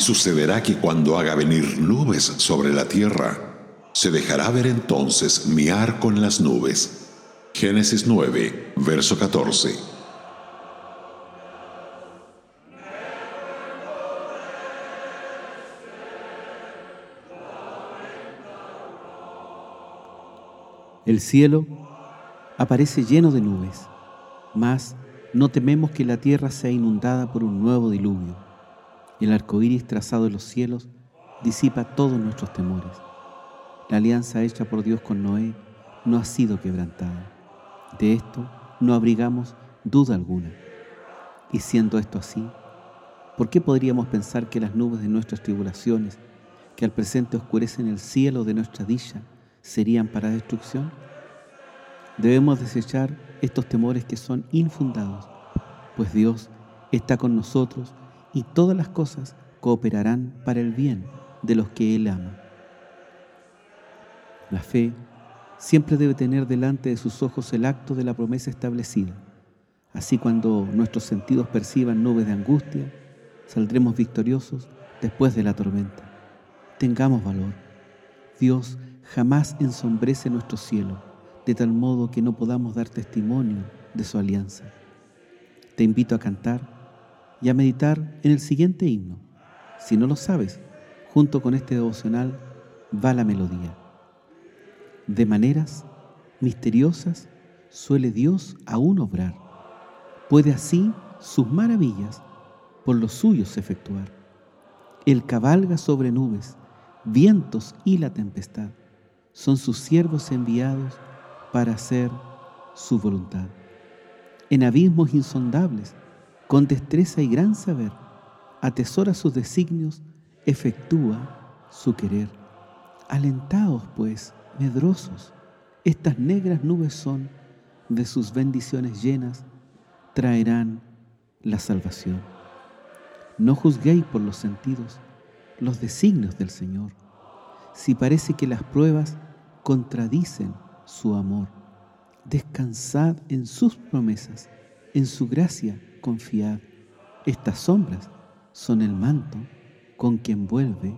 Sucederá que cuando haga venir nubes sobre la tierra, se dejará ver entonces mi arco en las nubes. Génesis 9, verso 14. El cielo aparece lleno de nubes, mas no tememos que la tierra sea inundada por un nuevo diluvio. El arco iris trazado en los cielos disipa todos nuestros temores. La alianza hecha por Dios con Noé no ha sido quebrantada. De esto no abrigamos duda alguna. Y siendo esto así, ¿por qué podríamos pensar que las nubes de nuestras tribulaciones, que al presente oscurecen el cielo de nuestra dicha, serían para destrucción? Debemos desechar estos temores que son infundados, pues Dios está con nosotros y todas las cosas cooperarán para el bien de los que Él ama. La fe siempre debe tener delante de sus ojos el acto de la promesa establecida. Así cuando nuestros sentidos perciban nubes de angustia, saldremos victoriosos después de la tormenta. Tengamos valor. Dios jamás ensombrece nuestro cielo, de tal modo que no podamos dar testimonio de su alianza. Te invito a cantar y a meditar en el siguiente himno. Si no lo sabes, junto con este devocional va la melodía. De maneras misteriosas suele Dios aún obrar. Puede así sus maravillas por los suyos efectuar. Él cabalga sobre nubes, vientos y la tempestad son sus siervos enviados para hacer su voluntad. En abismos insondables, con destreza y gran saber, atesora sus designios, efectúa su querer. Alentaos, pues, medrosos, estas negras nubes son, de sus bendiciones llenas, traerán la salvación. No juzguéis por los sentidos los designios del Señor si parece que las pruebas contradicen su amor. Descansad en sus promesas, en su gracia confiad. Estas sombras son el manto con que envuelve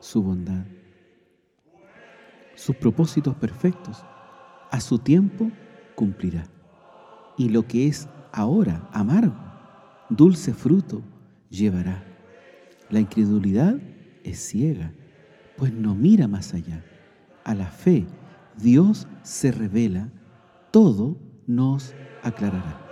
su bondad. Sus propósitos perfectos a su tiempo cumplirá. Y lo que es ahora amargo, dulce fruto llevará. La incredulidad es ciega pues no mira más allá. A la fe Dios se revela, todo nos aclarará.